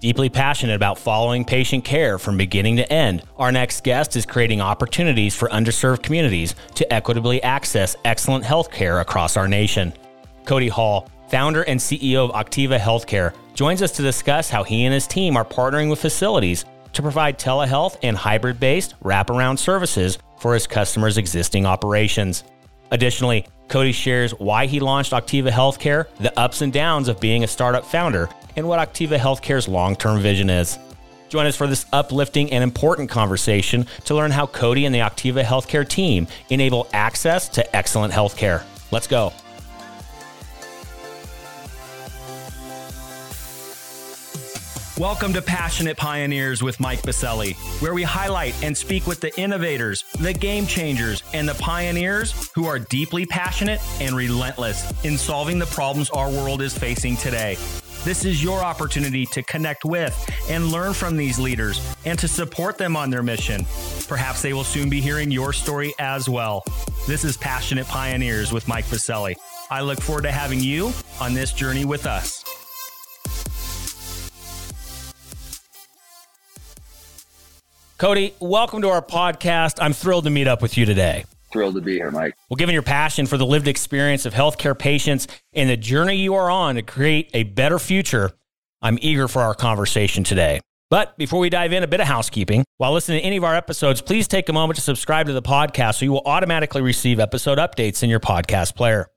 deeply passionate about following patient care from beginning to end. Our next guest is creating opportunities for underserved communities to equitably access excellent health care across our nation. Cody Hall, founder and CEO of Octiva Healthcare, joins us to discuss how he and his team are partnering with facilities to provide telehealth and hybrid based wraparound services for his customers' existing operations. Additionally, Cody shares why he launched Octiva Healthcare, the ups and downs of being a startup founder, and what Octiva Healthcare's long term vision is. Join us for this uplifting and important conversation to learn how Cody and the Octiva Healthcare team enable access to excellent healthcare. Let's go. Welcome to Passionate Pioneers with Mike Biselli, where we highlight and speak with the innovators, the game changers, and the pioneers who are deeply passionate and relentless in solving the problems our world is facing today. This is your opportunity to connect with and learn from these leaders and to support them on their mission. Perhaps they will soon be hearing your story as well. This is Passionate Pioneers with Mike Biselli. I look forward to having you on this journey with us. Cody, welcome to our podcast. I'm thrilled to meet up with you today. Thrilled to be here, Mike. Well, given your passion for the lived experience of healthcare patients and the journey you are on to create a better future, I'm eager for our conversation today. But before we dive in, a bit of housekeeping. While listening to any of our episodes, please take a moment to subscribe to the podcast so you will automatically receive episode updates in your podcast player.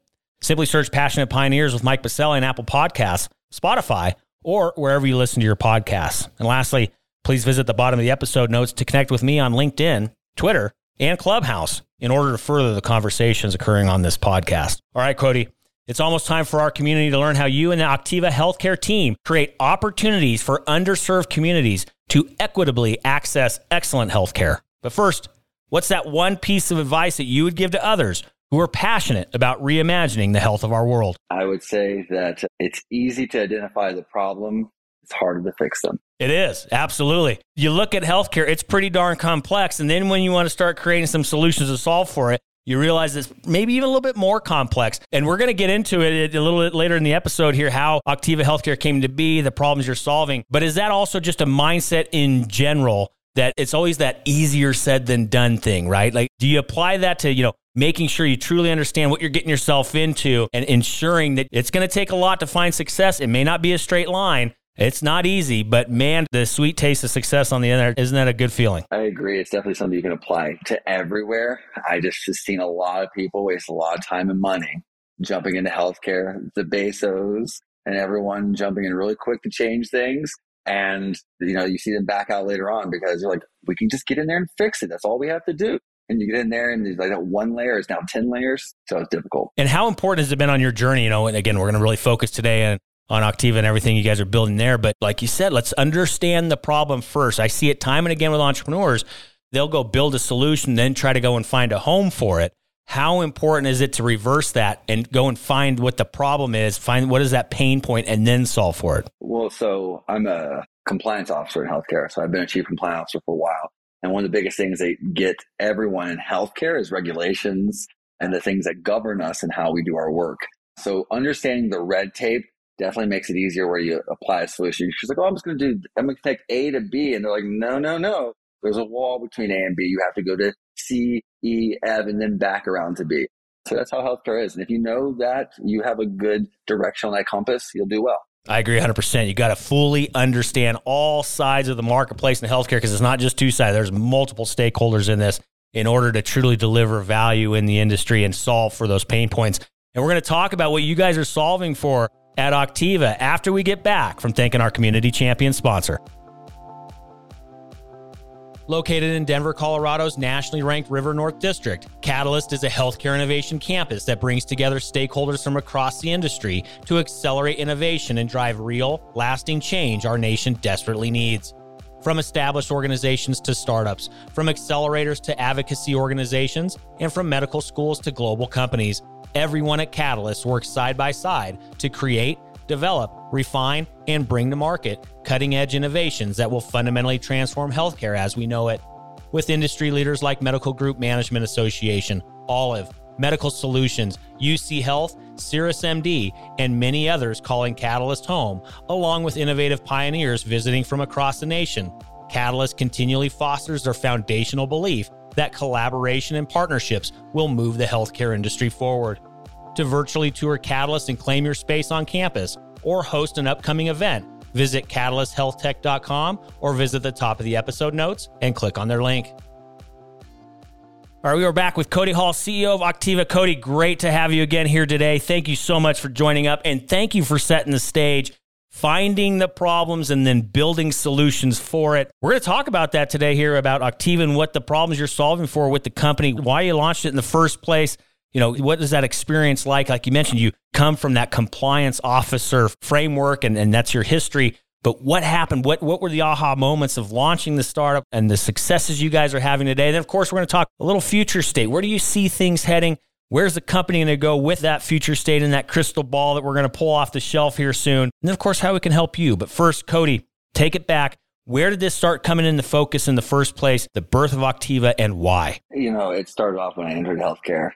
Simply search Passionate Pioneers with Mike Biselli in Apple Podcasts, Spotify, or wherever you listen to your podcasts. And lastly, Please visit the bottom of the episode notes to connect with me on LinkedIn, Twitter, and Clubhouse in order to further the conversations occurring on this podcast. All right, Cody, it's almost time for our community to learn how you and the Octiva healthcare team create opportunities for underserved communities to equitably access excellent healthcare. But first, what's that one piece of advice that you would give to others who are passionate about reimagining the health of our world? I would say that it's easy to identify the problem, it's harder to fix them. It is, absolutely. You look at healthcare, it's pretty darn complex. And then when you want to start creating some solutions to solve for it, you realize it's maybe even a little bit more complex. And we're going to get into it a little bit later in the episode here how Octiva Healthcare came to be, the problems you're solving. But is that also just a mindset in general that it's always that easier said than done thing, right? Like, do you apply that to, you know, making sure you truly understand what you're getting yourself into and ensuring that it's going to take a lot to find success? It may not be a straight line, it's not easy, but man, the sweet taste of success on the end, isn't that a good feeling? I agree. It's definitely something you can apply to everywhere. I just have seen a lot of people waste a lot of time and money jumping into healthcare, the Bezos and everyone jumping in really quick to change things. And, you know, you see them back out later on because they're like, we can just get in there and fix it. That's all we have to do and you get in there and like that one layer is now 10 layers so it's difficult and how important has it been on your journey you know and again we're going to really focus today on on Octiva and everything you guys are building there. But like you said, let's understand the problem first. I see it time and again with entrepreneurs. They'll go build a solution, then try to go and find a home for it. How important is it to reverse that and go and find what the problem is, find what is that pain point, and then solve for it? Well, so I'm a compliance officer in healthcare. So I've been a chief compliance officer for a while. And one of the biggest things they get everyone in healthcare is regulations and the things that govern us and how we do our work. So understanding the red tape definitely makes it easier where you apply a solution. She's like, oh, I'm just going to do, I'm going to take A to B. And they're like, no, no, no. There's a wall between A and B. You have to go to C, E, F, and then back around to B. So that's how healthcare is. And if you know that you have a good direction on that compass, you'll do well. I agree 100%. You got to fully understand all sides of the marketplace in healthcare because it's not just two sides. There's multiple stakeholders in this in order to truly deliver value in the industry and solve for those pain points. And we're going to talk about what you guys are solving for at Octiva after we get back from thanking our community champion sponsor. Located in Denver, Colorado's nationally ranked River North District, Catalyst is a healthcare innovation campus that brings together stakeholders from across the industry to accelerate innovation and drive real, lasting change our nation desperately needs. From established organizations to startups, from accelerators to advocacy organizations, and from medical schools to global companies, Everyone at Catalyst works side by side to create, develop, refine, and bring to market cutting edge innovations that will fundamentally transform healthcare as we know it. With industry leaders like Medical Group Management Association, Olive, Medical Solutions, UC Health, MD, and many others calling Catalyst home, along with innovative pioneers visiting from across the nation. Catalyst continually fosters their foundational belief that collaboration and partnerships will move the healthcare industry forward. To virtually tour Catalyst and claim your space on campus or host an upcoming event, visit catalysthealthtech.com or visit the top of the episode notes and click on their link. All right, we are back with Cody Hall, CEO of Octiva. Cody, great to have you again here today. Thank you so much for joining up and thank you for setting the stage, finding the problems and then building solutions for it. We're going to talk about that today here about Octiva and what the problems you're solving for with the company, why you launched it in the first place. You know, what is that experience like? Like you mentioned, you come from that compliance officer framework and, and that's your history. But what happened? What what were the aha moments of launching the startup and the successes you guys are having today? Then of course we're going to talk a little future state. Where do you see things heading? Where's the company going to go with that future state and that crystal ball that we're going to pull off the shelf here soon? And then of course how we can help you. But first, Cody, take it back. Where did this start coming into focus in the first place? The birth of Octiva and why? You know, it started off when I entered healthcare.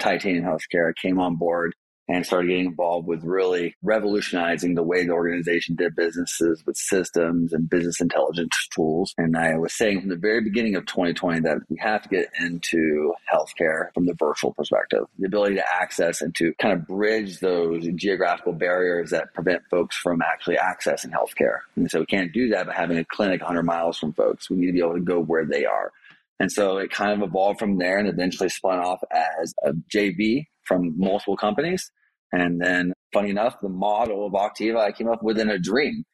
Titanium Healthcare came on board and started getting involved with really revolutionizing the way the organization did businesses with systems and business intelligence tools. And I was saying from the very beginning of 2020 that we have to get into healthcare from the virtual perspective, the ability to access and to kind of bridge those geographical barriers that prevent folks from actually accessing healthcare. And so we can't do that by having a clinic 100 miles from folks. We need to be able to go where they are. And so it kind of evolved from there and eventually spun off as a JV from multiple companies. And then, funny enough, the model of Octiva I came up with in a dream,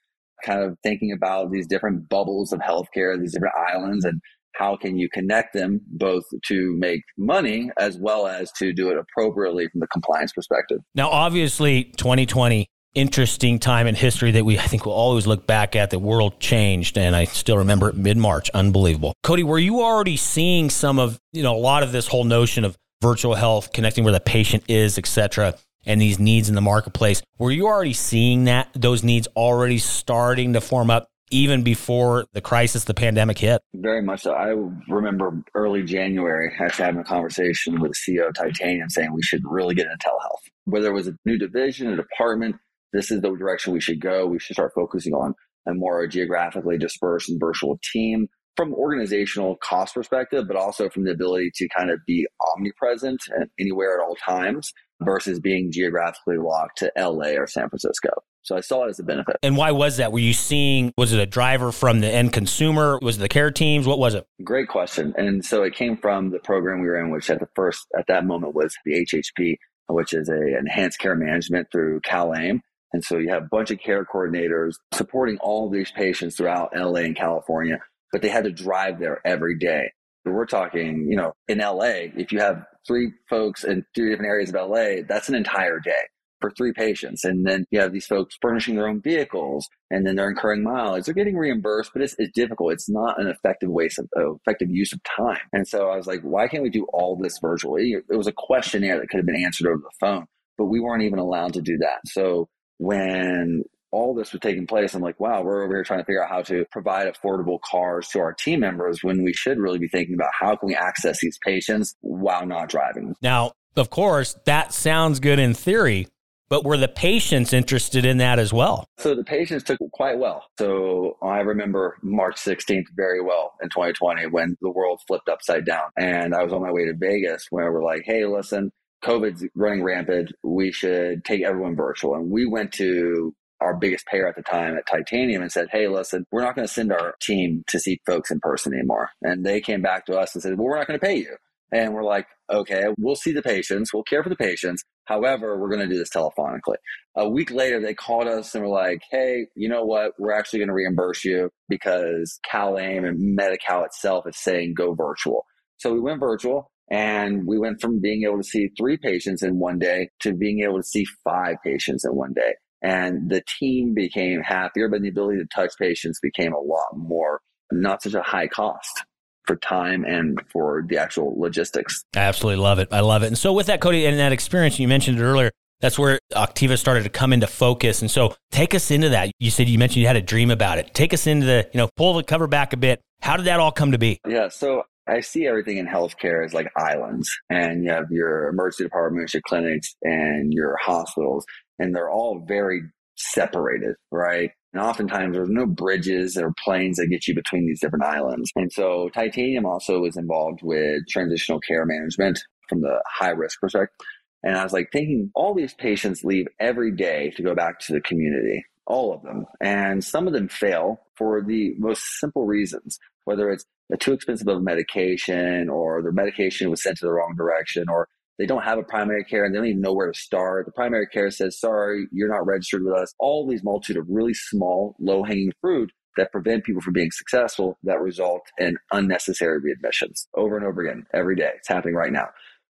kind of thinking about these different bubbles of healthcare, these different islands, and how can you connect them both to make money as well as to do it appropriately from the compliance perspective. Now, obviously, 2020 interesting time in history that we I think will always look back at. The world changed, and I still remember it mid March. Unbelievable. Cody, were you already seeing some of you know a lot of this whole notion of virtual health, connecting where the patient is, et cetera, and these needs in the marketplace? Were you already seeing that those needs already starting to form up? Even before the crisis, the pandemic hit? Very much so. I remember early January actually having a conversation with the CEO of Titanium saying we should really get into telehealth. Whether it was a new division, a department, this is the direction we should go. We should start focusing on a more geographically dispersed and virtual team from organizational cost perspective, but also from the ability to kind of be omnipresent anywhere at all times versus being geographically locked to LA or San Francisco. So I saw it as a benefit. And why was that? Were you seeing, was it a driver from the end consumer? Was it the care teams? What was it? Great question. And so it came from the program we were in, which at the first, at that moment was the HHP, which is a enhanced care management through CalAIM. And so you have a bunch of care coordinators supporting all these patients throughout LA and California, but they had to drive there every day. We're talking, you know, in LA, if you have three folks in three different areas of LA, that's an entire day for three patients. And then you have these folks furnishing their own vehicles and then they're incurring mileage. They're getting reimbursed, but it's, it's difficult. It's not an effective waste of uh, effective use of time. And so I was like, why can't we do all this virtually? It was a questionnaire that could have been answered over the phone, but we weren't even allowed to do that. So when all this was taking place, I'm like, wow, we're over here trying to figure out how to provide affordable cars to our team members when we should really be thinking about how can we access these patients while not driving. Now, of course, that sounds good in theory, but were the patients interested in that as well? So the patients took quite well. So I remember March 16th very well in 2020 when the world flipped upside down. And I was on my way to Vegas where we're like, hey, listen, COVID's running rampant. We should take everyone virtual. And we went to our biggest payer at the time at Titanium and said, Hey, listen, we're not going to send our team to see folks in person anymore. And they came back to us and said, Well, we're not going to pay you. And we're like, okay, we'll see the patients, we'll care for the patients. However, we're going to do this telephonically. A week later, they called us and were like, hey, you know what? We're actually going to reimburse you because CalAIM and Medi-Cal itself is saying go virtual. So we went virtual. And we went from being able to see three patients in one day to being able to see five patients in one day. And the team became happier, but the ability to touch patients became a lot more, not such a high cost for time and for the actual logistics. I absolutely love it. I love it. And so with that, Cody, and that experience, you mentioned it earlier, that's where Octiva started to come into focus. And so take us into that. You said you mentioned you had a dream about it. Take us into the, you know, pull the cover back a bit. How did that all come to be? Yeah. So I see everything in healthcare as like islands, and you have your emergency departments, your clinics, and your hospitals, and they're all very separated, right? And oftentimes there's no bridges or planes that get you between these different islands. And so Titanium also is involved with transitional care management from the high risk perspective. And I was like thinking all these patients leave every day to go back to the community, all of them. And some of them fail for the most simple reasons, whether it's too expensive of medication or their medication was sent to the wrong direction or they don't have a primary care and they don't even know where to start. The primary care says, sorry, you're not registered with us. All these multitude of really small, low hanging fruit that prevent people from being successful that result in unnecessary readmissions over and over again every day. It's happening right now.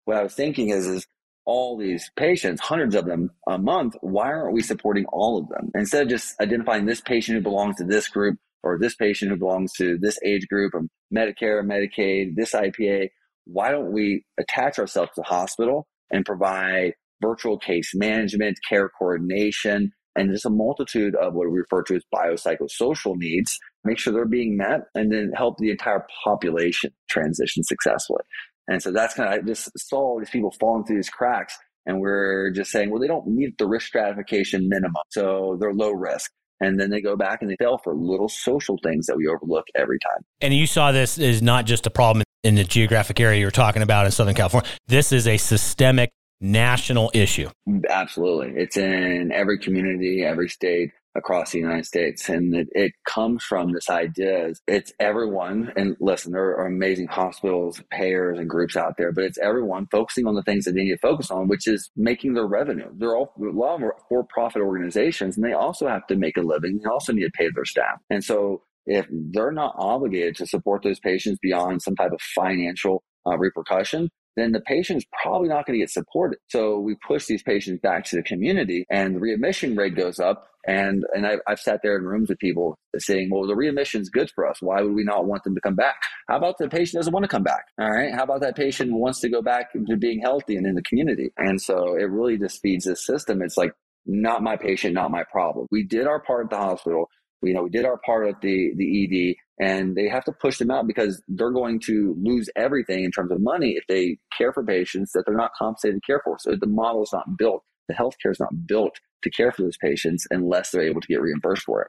What I was thinking is, is all these patients, hundreds of them a month, why aren't we supporting all of them? Instead of just identifying this patient who belongs to this group or this patient who belongs to this age group of Medicare, Medicaid, this IPA, why don't we attach ourselves to the hospital and provide virtual case management, care coordination, and just a multitude of what we refer to as biopsychosocial needs, make sure they're being met, and then help the entire population transition successfully. And so that's kind of, I just saw all these people falling through these cracks. And we're just saying, well, they don't meet the risk stratification minimum. So they're low risk. And then they go back and they fail for little social things that we overlook every time. And you saw this is not just a problem in the geographic area you're talking about in Southern California. This is a systemic national issue. Absolutely. It's in every community, every state across the United States. And it, it comes from this idea it's everyone, and listen, there are amazing hospitals, payers, and groups out there, but it's everyone focusing on the things that they need to focus on, which is making their revenue. They're all a lot of for profit organizations, and they also have to make a living. They also need to pay their staff. And so if they're not obligated to support those patients beyond some type of financial uh, repercussion, then the patient is probably not going to get supported. So we push these patients back to the community and the readmission rate goes up. And, and I've, I've sat there in rooms with people saying, well, the readmission is good for us. Why would we not want them to come back? How about the patient doesn't want to come back? All right. How about that patient wants to go back to being healthy and in the community? And so it really just feeds this system. It's like, not my patient, not my problem. We did our part at the hospital. You know, we did our part at the, the ED and they have to push them out because they're going to lose everything in terms of money if they care for patients that they're not compensated to care for. So the model is not built, the healthcare is not built to care for those patients unless they're able to get reimbursed for it.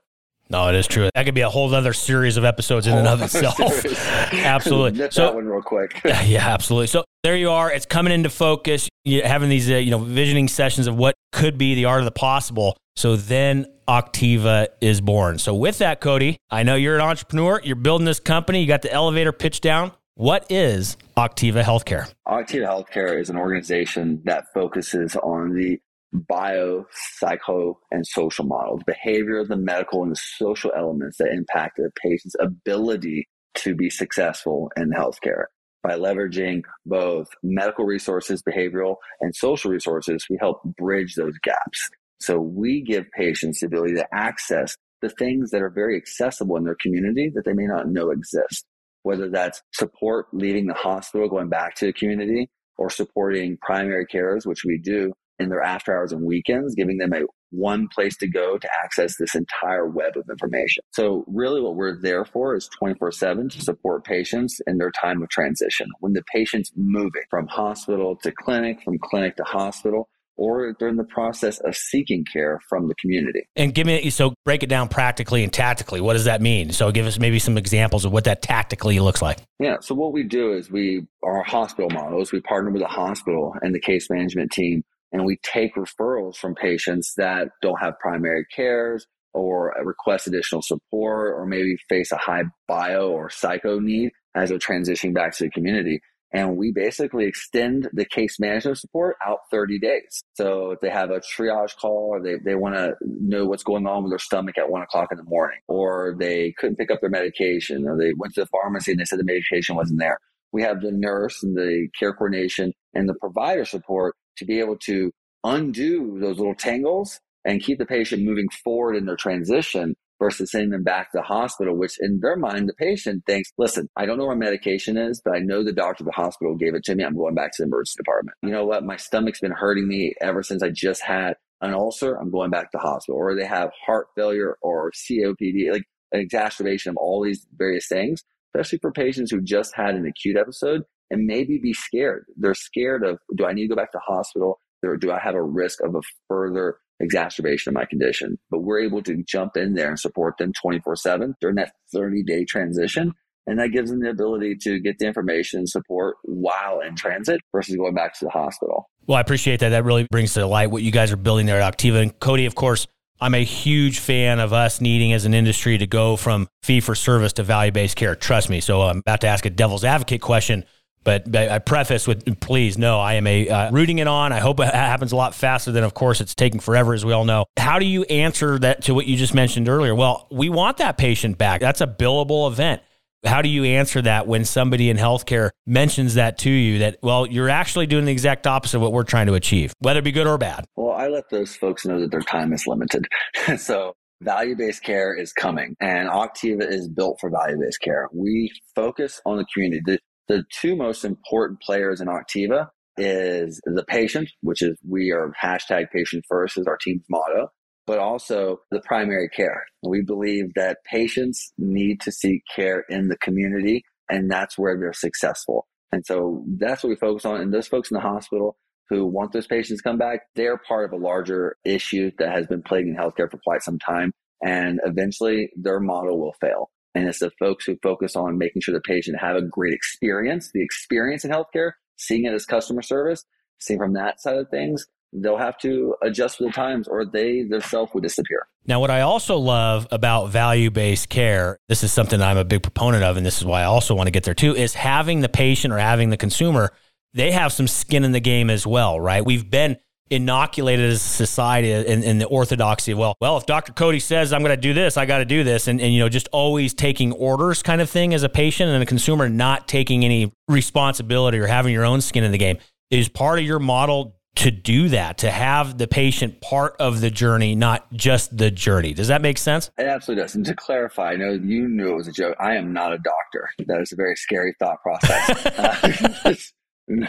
No, it is true. That could be a whole other series of episodes in and of itself. absolutely. Nip so, that one real quick. yeah, absolutely. So there you are. It's coming into focus. You're having these, uh, you know, visioning sessions of what could be the art of the possible. So then Octiva is born. So with that, Cody, I know you're an entrepreneur. You're building this company. You got the elevator pitch down. What is Octiva Healthcare? Octiva Healthcare is an organization that focuses on the bio, psycho, and social models, behavior, the medical, and the social elements that impact the patient's ability to be successful in healthcare. By leveraging both medical resources, behavioral, and social resources, we help bridge those gaps. So we give patients the ability to access the things that are very accessible in their community that they may not know exist, whether that's support leaving the hospital, going back to the community, or supporting primary carers, which we do, in their after hours and weekends, giving them a one place to go to access this entire web of information. So really what we're there for is 24 seven to support patients in their time of transition. When the patient's moving from hospital to clinic, from clinic to hospital, or during the process of seeking care from the community. And give me so break it down practically and tactically. What does that mean? So give us maybe some examples of what that tactically looks like. Yeah. So what we do is we our hospital models, we partner with the hospital and the case management team and we take referrals from patients that don't have primary cares or request additional support or maybe face a high bio or psycho need as they're transitioning back to the community. And we basically extend the case management support out 30 days. So if they have a triage call or they, they want to know what's going on with their stomach at one o'clock in the morning, or they couldn't pick up their medication, or they went to the pharmacy and they said the medication wasn't there. We have the nurse and the care coordination and the provider support to be able to undo those little tangles and keep the patient moving forward in their transition versus sending them back to the hospital, which in their mind, the patient thinks, listen, I don't know where medication is, but I know the doctor at the hospital gave it to me. I'm going back to the emergency department. You know what? My stomach's been hurting me ever since I just had an ulcer. I'm going back to the hospital. Or they have heart failure or COPD, like an exacerbation of all these various things. especially for patients who just had an acute episode and maybe be scared. They're scared of, do I need to go back to hospital? Or do I have a risk of a further exacerbation of my condition? But we're able to jump in there and support them 24 7 during that 30 day transition. And that gives them the ability to get the information and support while in transit versus going back to the hospital. Well, I appreciate that. That really brings to light what you guys are building there at Octiva. And Cody, of course, I'm a huge fan of us needing as an industry to go from fee for service to value based care. Trust me. So I'm about to ask a devil's advocate question. But I preface with, please, no, I am a uh, rooting it on. I hope it happens a lot faster than, of course, it's taking forever, as we all know. How do you answer that to what you just mentioned earlier? Well, we want that patient back. That's a billable event. How do you answer that when somebody in healthcare mentions that to you that, well, you're actually doing the exact opposite of what we're trying to achieve, whether it be good or bad? Well, I let those folks know that their time is limited. so value based care is coming and Octiva is built for value based care. We focus on the community. The, two most important players in Octiva is the patient, which is we are hashtag patient first is our team's motto, but also the primary care. We believe that patients need to seek care in the community and that's where they're successful. And so that's what we focus on. And those folks in the hospital who want those patients to come back, they're part of a larger issue that has been plaguing healthcare for quite some time. And eventually their model will fail. And it's the folks who focus on making sure the patient have a great experience, the experience in healthcare, seeing it as customer service, seeing from that side of things, they'll have to adjust with the times or they themselves will disappear. Now, what I also love about value based care, this is something I'm a big proponent of, and this is why I also want to get there too, is having the patient or having the consumer, they have some skin in the game as well, right? We've been inoculated as a society in, in, the orthodoxy of, well, well, if Dr. Cody says I'm going to do this, I got to do this. And, and, you know, just always taking orders kind of thing as a patient and a consumer, not taking any responsibility or having your own skin in the game. Is part of your model to do that, to have the patient part of the journey, not just the journey. Does that make sense? It absolutely does. And to clarify, I know you knew it was a joke. I am not a doctor. That is a very scary thought process. Uh,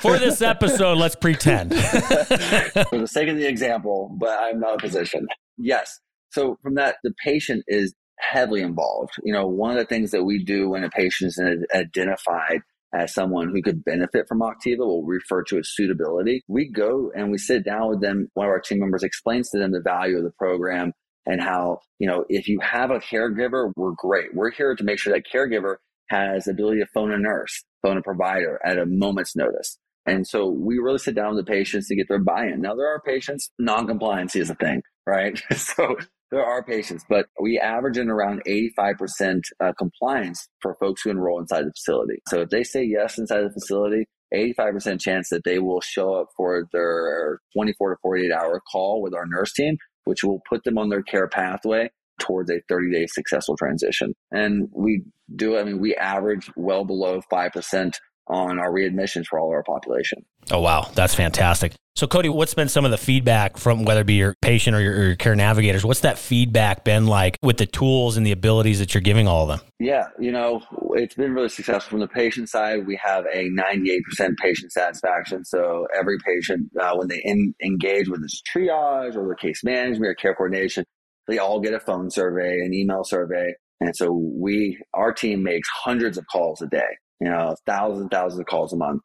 For this episode, let's pretend. For the sake of the example, but I'm not a physician. Yes. So from that, the patient is heavily involved. You know, one of the things that we do when a patient is identified as someone who could benefit from Octiva, we'll refer to as suitability. We go and we sit down with them. One of our team members explains to them the value of the program and how, you know, if you have a caregiver, we're great. We're here to make sure that caregiver has the ability to phone a nurse, phone a provider at a moment's notice. And so we really sit down with the patients to get their buy-in. Now there are patients, non-compliance is a thing, right? so there are patients, but we average in around 85% uh, compliance for folks who enroll inside the facility. So if they say yes inside the facility, 85% chance that they will show up for their 24 to 48 hour call with our nurse team, which will put them on their care pathway towards a 30 day successful transition. And we do, I mean, we average well below 5% on our readmissions for all of our population. Oh, wow. That's fantastic. So, Cody, what's been some of the feedback from whether it be your patient or your, or your, care navigators? What's that feedback been like with the tools and the abilities that you're giving all of them? Yeah, you know, it's been really successful. From the patient side, we have a 98% patient satisfaction. So, every patient, uh, when they in, engage with this triage or their case management or care coordination, they all get a phone survey, an email survey. And so we, our team makes hundreds of calls a day, you know, thousands, thousands of calls a month.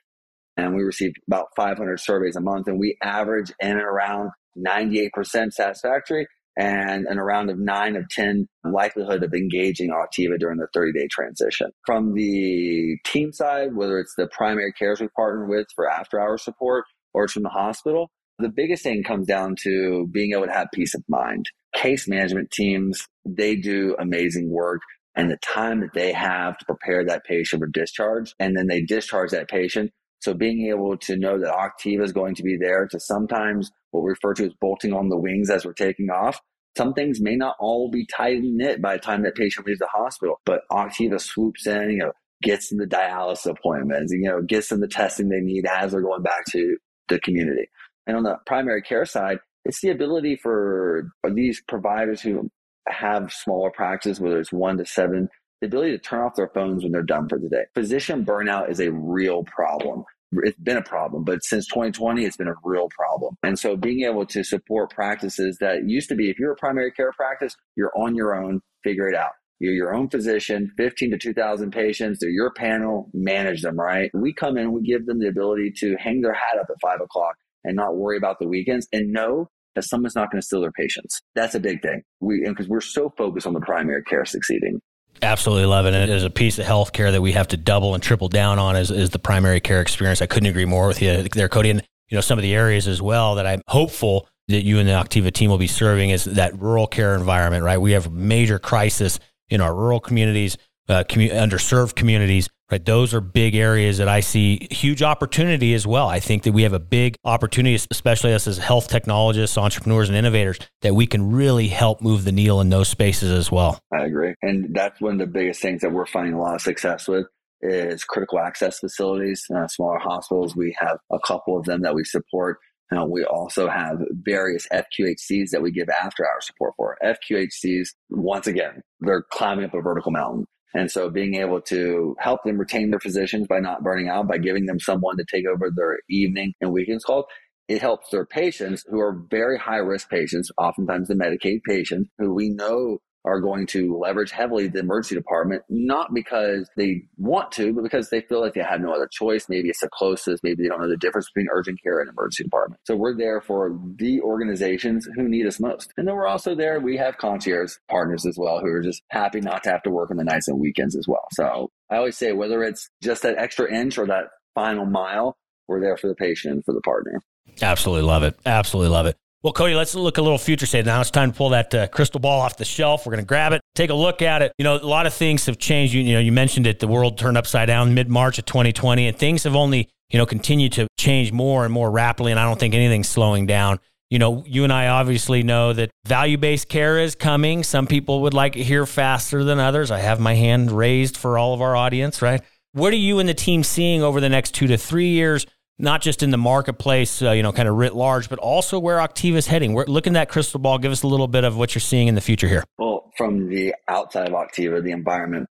And we receive about 500 surveys a month and we average in and around 98% satisfactory and an around of nine of 10 likelihood of engaging Octiva during the 30 day transition. From the team side, whether it's the primary cares we partner with for after hour support or it's from the hospital, the biggest thing comes down to being able to have peace of mind. Case management teams, they do amazing work and the time that they have to prepare that patient for discharge and then they discharge that patient. So being able to know that Octiva is going to be there to sometimes what we refer to as bolting on the wings as we're taking off. Some things may not all be tight knit by the time that patient leaves the hospital, but Octiva swoops in, you know, gets in the dialysis appointments, you know, gets in the testing they need as they're going back to the community. And on the primary care side, it's the ability for these providers who have smaller practices, whether it's one to seven, the ability to turn off their phones when they're done for the day. Physician burnout is a real problem. It's been a problem, but since 2020, it's been a real problem. And so being able to support practices that used to be, if you're a primary care practice, you're on your own, figure it out. You're your own physician, 15 to 2,000 patients. They're your panel, manage them, right? We come in, we give them the ability to hang their hat up at five o'clock and not worry about the weekends and know that someone's not going to steal their patients. That's a big thing. We, because we're so focused on the primary care succeeding. Absolutely love it. And it is a piece of healthcare that we have to double and triple down on is, is the primary care experience. I couldn't agree more with you there, Cody. And, you know, some of the areas as well that I'm hopeful that you and the Octiva team will be serving is that rural care environment, right? We have major crisis in our rural communities, uh, commu- underserved communities, right? Those are big areas that I see huge opportunity as well. I think that we have a big opportunity, especially us as health technologists, entrepreneurs, and innovators, that we can really help move the needle in those spaces as well. I agree. And that's one of the biggest things that we're finding a lot of success with is critical access facilities, uh, smaller hospitals. We have a couple of them that we support. Uh, we also have various FQHCs that we give after hour support for. FQHCs, once again, they're climbing up a vertical mountain. And so being able to help them retain their physicians by not burning out, by giving them someone to take over their evening and weekends calls, it helps their patients who are very high risk patients, oftentimes the Medicaid patients who we know are going to leverage heavily the emergency department, not because they want to, but because they feel like they have no other choice. Maybe it's the closest. Maybe they don't know the difference between urgent care and emergency department. So we're there for the organizations who need us most. And then we're also there. We have concierge partners as well who are just happy not to have to work on the nights and weekends as well. So I always say whether it's just that extra inch or that final mile, we're there for the patient and for the partner. Absolutely love it. Absolutely love it. Well, Cody, let's look a little future state. Now it's time to pull that uh, crystal ball off the shelf. We're going to grab it, take a look at it. You know, a lot of things have changed. You, you know, you mentioned it. The world turned upside down mid March of 2020, and things have only, you know, continued to change more and more rapidly. And I don't think anything's slowing down. You know, you and I obviously know that value based care is coming. Some people would like it here faster than others. I have my hand raised for all of our audience, right? What are you and the team seeing over the next two to three years? Not just in the marketplace, uh, you know, kind of writ large, but also where Octiva is heading. We're looking at that crystal ball. Give us a little bit of what you're seeing in the future here. Well, from the outside of Octiva, the environment,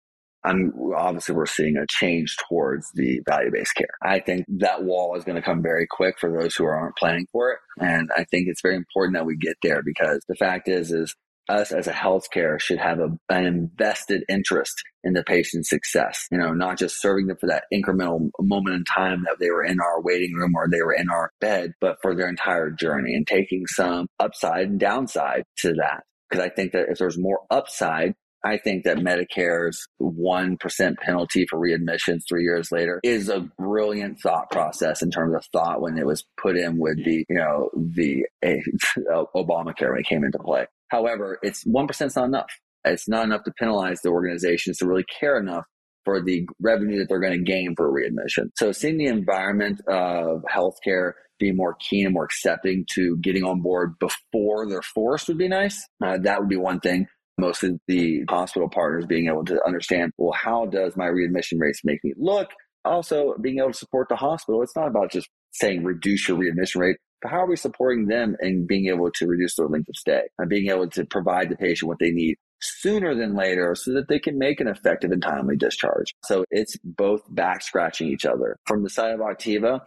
I'm obviously we're seeing a change towards the value-based care. I think that wall is going to come very quick for those who aren't planning for it, and I think it's very important that we get there because the fact is, is us as a healthcare should have a, an invested interest in the patient's success. You know, not just serving them for that incremental moment in time that they were in our waiting room or they were in our bed, but for their entire journey and taking some upside and downside to that. Because I think that if there's more upside, I think that Medicare's 1% penalty for readmissions three years later is a brilliant thought process in terms of thought when it was put in with the, you know, the uh, Obamacare when it came into play. However, it's 1% is not enough. It's not enough to penalize the organizations to really care enough for the revenue that they're going to gain for readmission. So seeing the environment of healthcare be more keen and more accepting to getting on board before they're forced would be nice. Uh, that would be one thing. Most of the hospital partners being able to understand, well, how does my readmission rates make me look? Also, being able to support the hospital. It's not about just saying reduce your readmission rate how are we supporting them and being able to reduce their length of stay and being able to provide the patient what they need sooner than later so that they can make an effective and timely discharge. So it's both back scratching each other. From the side of Octiva,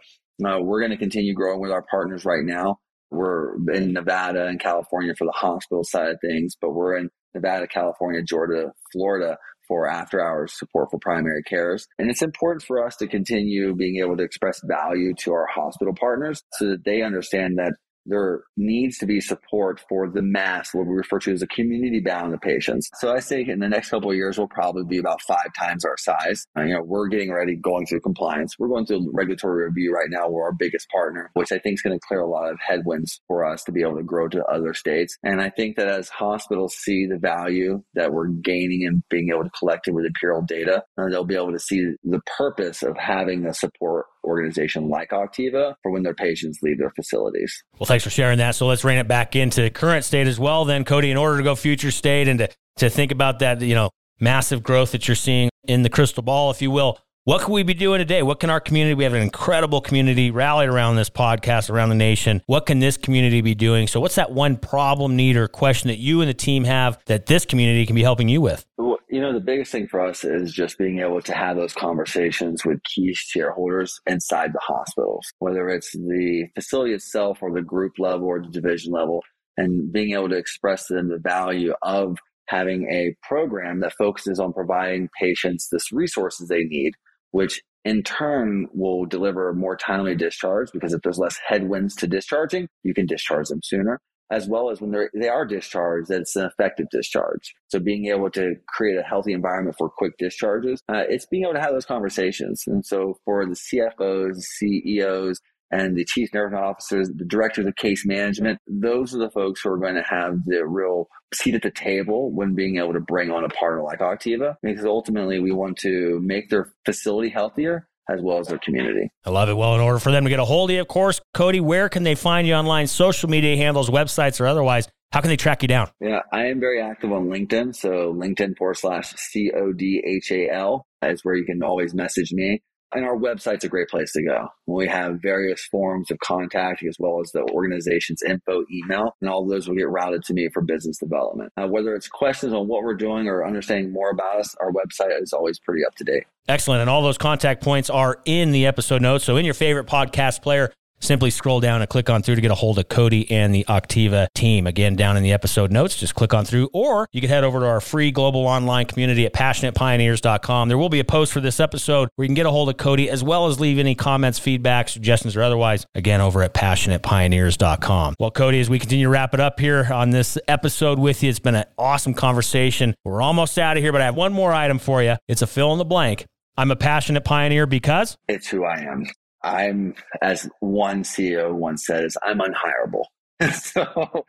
uh, we're going to continue growing with our partners right now. We're in Nevada and California for the hospital side of things, but we're in Nevada, California, Georgia, Florida for after hours support for primary cares. And it's important for us to continue being able to express value to our hospital partners so that they understand that there needs to be support for the mass, what we refer to as a community bound of patients. So I say in the next couple of years, we'll probably be about five times our size. Uh, you know, we're getting ready, going through compliance. We're going through regulatory review right now. We're our biggest partner, which I think is going to clear a lot of headwinds for us to be able to grow to other states. And I think that as hospitals see the value that we're gaining and being able to collect it with imperial data, uh, they'll be able to see the purpose of having a support organization like Octiva for when their patients leave their facilities. Well, thanks for sharing that. So let's rein it back into current state as well. Then, Cody, in order to go future state and to, to think about that, you know, massive growth that you're seeing in the crystal ball, if you will, what can we be doing today? What can our community? We have an incredible community rallied around this podcast around the nation. What can this community be doing? So, what's that one problem, need, or question that you and the team have that this community can be helping you with? You know, the biggest thing for us is just being able to have those conversations with key shareholders inside the hospitals, whether it's the facility itself or the group level or the division level, and being able to express to them the value of having a program that focuses on providing patients this resources they need, which in turn will deliver more timely discharge because if there's less headwinds to discharging, you can discharge them sooner. As well as when they're, they are discharged, that it's an effective discharge. So being able to create a healthy environment for quick discharges, uh, it's being able to have those conversations. And so for the CFOs, CEOs, and the chief nursing officers, the directors of case management, those are the folks who are going to have the real seat at the table when being able to bring on a partner like Octiva, because ultimately we want to make their facility healthier as well as their community. I love it. Well, in order for them to get a hold of you, of course, Cody, where can they find you online, social media handles, websites, or otherwise? How can they track you down? Yeah, I am very active on LinkedIn. So LinkedIn forward slash C O D H A L is where you can always message me and our website's a great place to go. We have various forms of contact as well as the organization's info email, and all those will get routed to me for business development. Uh, whether it's questions on what we're doing or understanding more about us, our website is always pretty up to date. Excellent. And all those contact points are in the episode notes. So in your favorite podcast player, simply scroll down and click on through to get a hold of Cody and the Octiva team. Again, down in the episode notes, just click on through, or you can head over to our free global online community at passionatepioneers.com. There will be a post for this episode where you can get a hold of Cody as well as leave any comments, feedback, suggestions, or otherwise, again, over at passionatepioneers.com. Well, Cody, as we continue to wrap it up here on this episode with you, it's been an awesome conversation. We're almost out of here, but I have one more item for you. It's a fill in the blank. I'm a passionate pioneer because it's who I am. I'm, as one CEO once said, I'm unhireable. so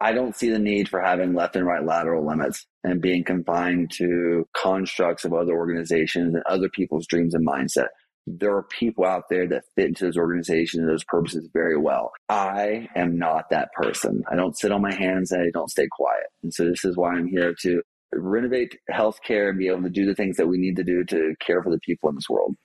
I don't see the need for having left and right lateral limits and being confined to constructs of other organizations and other people's dreams and mindset. There are people out there that fit into those organizations and those purposes very well. I am not that person. I don't sit on my hands and I don't stay quiet. And so this is why I'm here to renovate healthcare and be able to do the things that we need to do to care for the people in this world.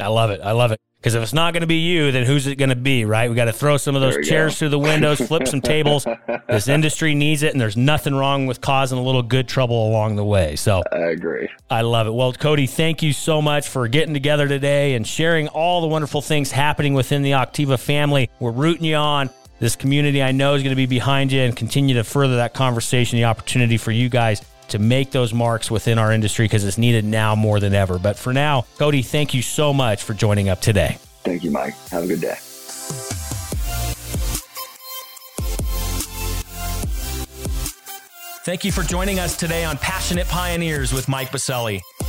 I love it. I love it. Because if it's not going to be you, then who's it going to be, right? We got to throw some of those chairs go. through the windows, flip some tables. This industry needs it, and there's nothing wrong with causing a little good trouble along the way. So I agree. I love it. Well, Cody, thank you so much for getting together today and sharing all the wonderful things happening within the Octiva family. We're rooting you on. This community I know is going to be behind you and continue to further that conversation, the opportunity for you guys to make those marks within our industry because it's needed now more than ever. But for now, Cody, thank you so much for joining up today. Thank you, Mike. Have a good day. Thank you for joining us today on Passionate Pioneers with Mike Biselli.